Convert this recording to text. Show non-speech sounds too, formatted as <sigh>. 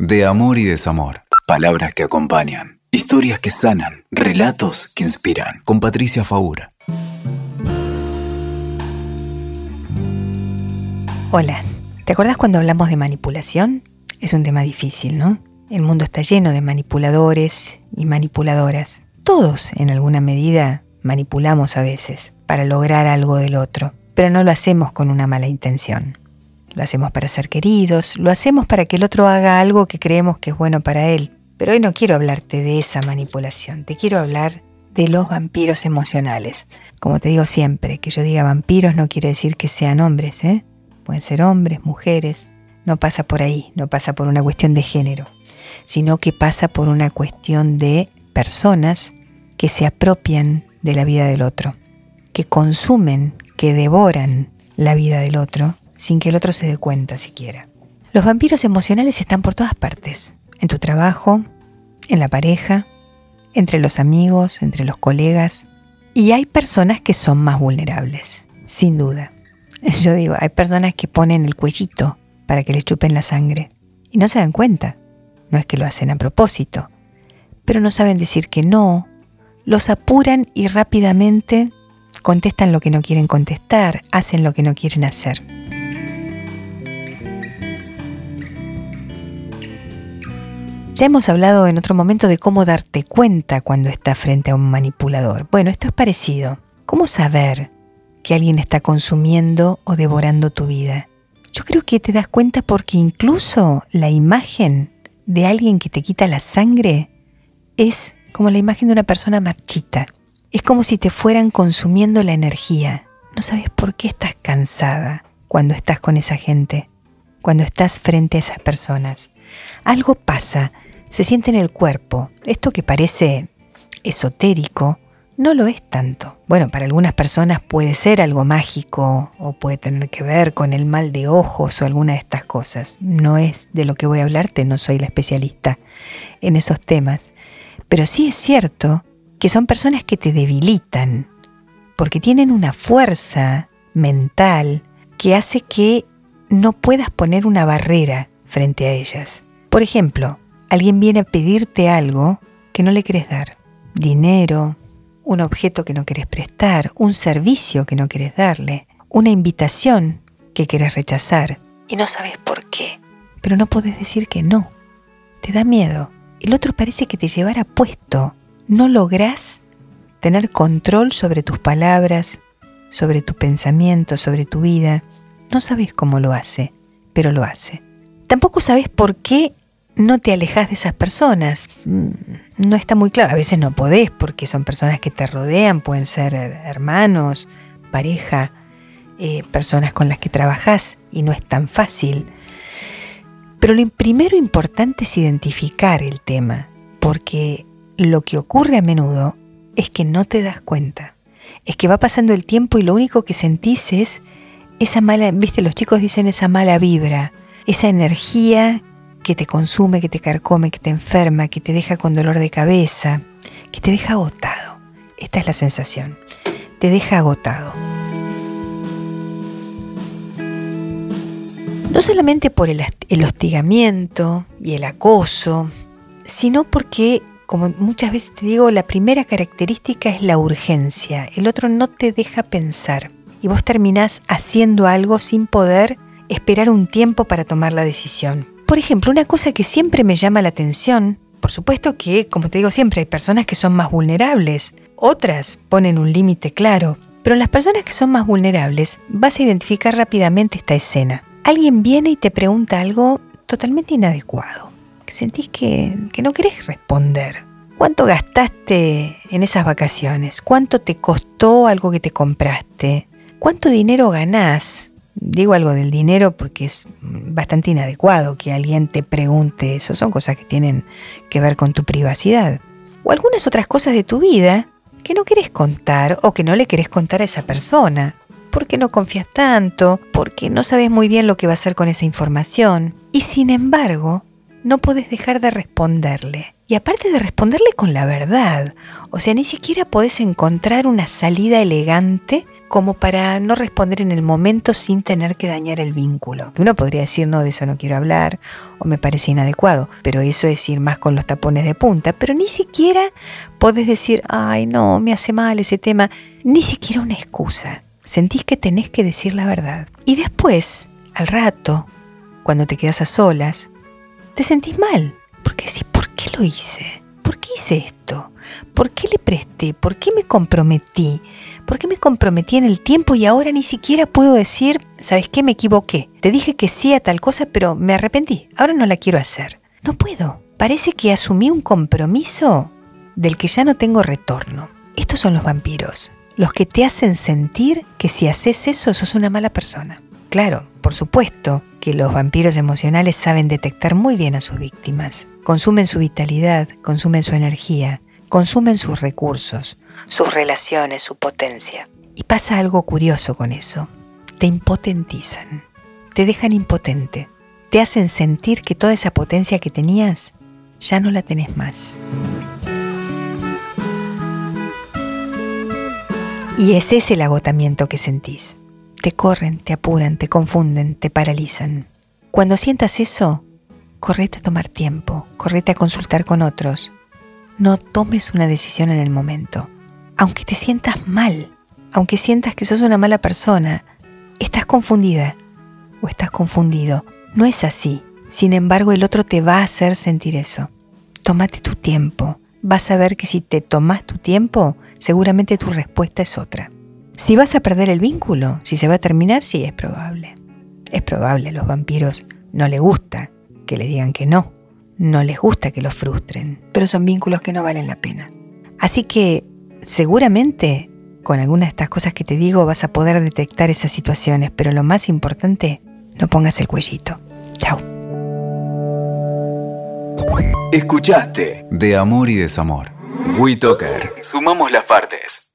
De amor y desamor. Palabras que acompañan. Historias que sanan. Relatos que inspiran. Con Patricia Faura. Hola. ¿Te acuerdas cuando hablamos de manipulación? Es un tema difícil, ¿no? El mundo está lleno de manipuladores y manipuladoras. Todos, en alguna medida, manipulamos a veces para lograr algo del otro, pero no lo hacemos con una mala intención. Lo hacemos para ser queridos, lo hacemos para que el otro haga algo que creemos que es bueno para él. Pero hoy no quiero hablarte de esa manipulación, te quiero hablar de los vampiros emocionales. Como te digo siempre, que yo diga vampiros no quiere decir que sean hombres, ¿eh? Pueden ser hombres, mujeres, no pasa por ahí, no pasa por una cuestión de género, sino que pasa por una cuestión de personas que se apropian de la vida del otro, que consumen, que devoran la vida del otro sin que el otro se dé cuenta siquiera. Los vampiros emocionales están por todas partes, en tu trabajo, en la pareja, entre los amigos, entre los colegas, y hay personas que son más vulnerables, sin duda. <laughs> Yo digo, hay personas que ponen el cuellito para que les chupen la sangre y no se dan cuenta. No es que lo hacen a propósito, pero no saben decir que no, los apuran y rápidamente contestan lo que no quieren contestar, hacen lo que no quieren hacer. Ya hemos hablado en otro momento de cómo darte cuenta cuando estás frente a un manipulador. Bueno, esto es parecido. ¿Cómo saber que alguien está consumiendo o devorando tu vida? Yo creo que te das cuenta porque incluso la imagen de alguien que te quita la sangre es como la imagen de una persona marchita. Es como si te fueran consumiendo la energía. No sabes por qué estás cansada cuando estás con esa gente, cuando estás frente a esas personas. Algo pasa, se siente en el cuerpo. Esto que parece esotérico, no lo es tanto. Bueno, para algunas personas puede ser algo mágico o puede tener que ver con el mal de ojos o alguna de estas cosas. No es de lo que voy a hablarte, no soy la especialista en esos temas. Pero sí es cierto que son personas que te debilitan, porque tienen una fuerza mental que hace que no puedas poner una barrera frente a ellas. Por ejemplo, alguien viene a pedirte algo que no le querés dar. Dinero, un objeto que no querés prestar, un servicio que no querés darle, una invitación que querés rechazar. Y no sabes por qué. Pero no podés decir que no. Te da miedo el otro parece que te llevara puesto. No lográs tener control sobre tus palabras, sobre tu pensamiento, sobre tu vida. No sabes cómo lo hace, pero lo hace. Tampoco sabes por qué no te alejas de esas personas. No está muy claro. A veces no podés porque son personas que te rodean, pueden ser hermanos, pareja, eh, personas con las que trabajas y no es tan fácil. Pero lo primero importante es identificar el tema, porque lo que ocurre a menudo es que no te das cuenta. Es que va pasando el tiempo y lo único que sentís es esa mala, viste, los chicos dicen esa mala vibra, esa energía que te consume, que te carcome, que te enferma, que te deja con dolor de cabeza, que te deja agotado. Esta es la sensación. Te deja agotado. no solamente por el, hostigamiento y el acoso, sino porque, como muchas veces te digo, la primera característica es la urgencia. El otro no te deja pensar y vos terminás haciendo algo sin poder esperar un tiempo para tomar la decisión. Por ejemplo, una cosa que siempre me llama la atención, por supuesto que, como te digo siempre, hay personas que son más vulnerables, otras ponen un límite claro, pero en las personas que son más vulnerables vas a identificar rápidamente esta escena alguien viene y te pregunta algo totalmente inadecuado, que sentís que, no querés responder. ¿Cuánto gastaste en esas vacaciones? ¿Cuánto te costó algo que te compraste? ¿Cuánto dinero ganás? Digo algo del dinero porque es bastante inadecuado que alguien te pregunte eso. Son cosas que tienen que ver con tu privacidad. O algunas otras cosas de tu vida que no querés contar o que no le querés contar a esa persona porque no confías tanto, porque no sabes muy bien lo que va a hacer con esa información. Y sin embargo, no podés dejar de responderle. Y aparte de responderle con la verdad, o sea, ni siquiera podés encontrar una salida elegante como para no responder en el momento sin tener que dañar el vínculo. Uno podría decir, no, de eso no quiero hablar, o me parece inadecuado, pero eso es ir más con los tapones de punta, pero ni siquiera podés decir, ay, no, me hace mal ese tema, ni siquiera una excusa. Sentís que tenés que decir la verdad. Y después, al rato, cuando te quedas a solas, te sentís mal, porque decís, ¿por qué lo hice? ¿Por qué hice esto? ¿Por qué le presté? ¿Por qué me comprometí? ¿Por qué me comprometí en el tiempo y ahora ni siquiera puedo decir, ¿sabes qué? Me equivoqué. Te dije que sí a tal cosa, pero me arrepentí. Ahora no la quiero hacer. No puedo. Parece que asumí un compromiso del que ya no tengo retorno. Estos son los vampiros, los que te hacen sentir que si haces eso sos una mala persona. Claro, por supuesto que los vampiros emocionales saben detectar muy bien a sus víctimas. Consumen su vitalidad, consumen su energía, consumen sus recursos, sus relaciones, su potencia. Y pasa algo curioso con eso. Te impotentizan, te dejan impotente, te hacen sentir que toda esa potencia que tenías ya no la tenés más. Y ese es el agotamiento que sentís. Te corren, te apuran, te confunden, te paralizan. Cuando sientas eso, correte a tomar tiempo, correte a consultar con otros, no tomes una decisión en el momento. Aunque te sientas mal, aunque sientas que sos una mala persona, estás confundida o estás confundido. No es así. Sin embargo, el otro te va a hacer sentir eso. Tómate tu tiempo. Vas a ver que si te tomas tu tiempo, seguramente tu respuesta es otra. Si vas a perder el vínculo, si se va a terminar, sí es probable. Es probable, los vampiros no les gusta que le digan que no no les gusta que los frustren, pero son vínculos que no valen la pena. Así que seguramente con algunas de estas cosas que te digo vas a poder detectar esas situaciones, pero lo más importante, no pongas el cuellito. Chao. Escuchaste De Amor y Desamor. WeToker. Sumamos las partes.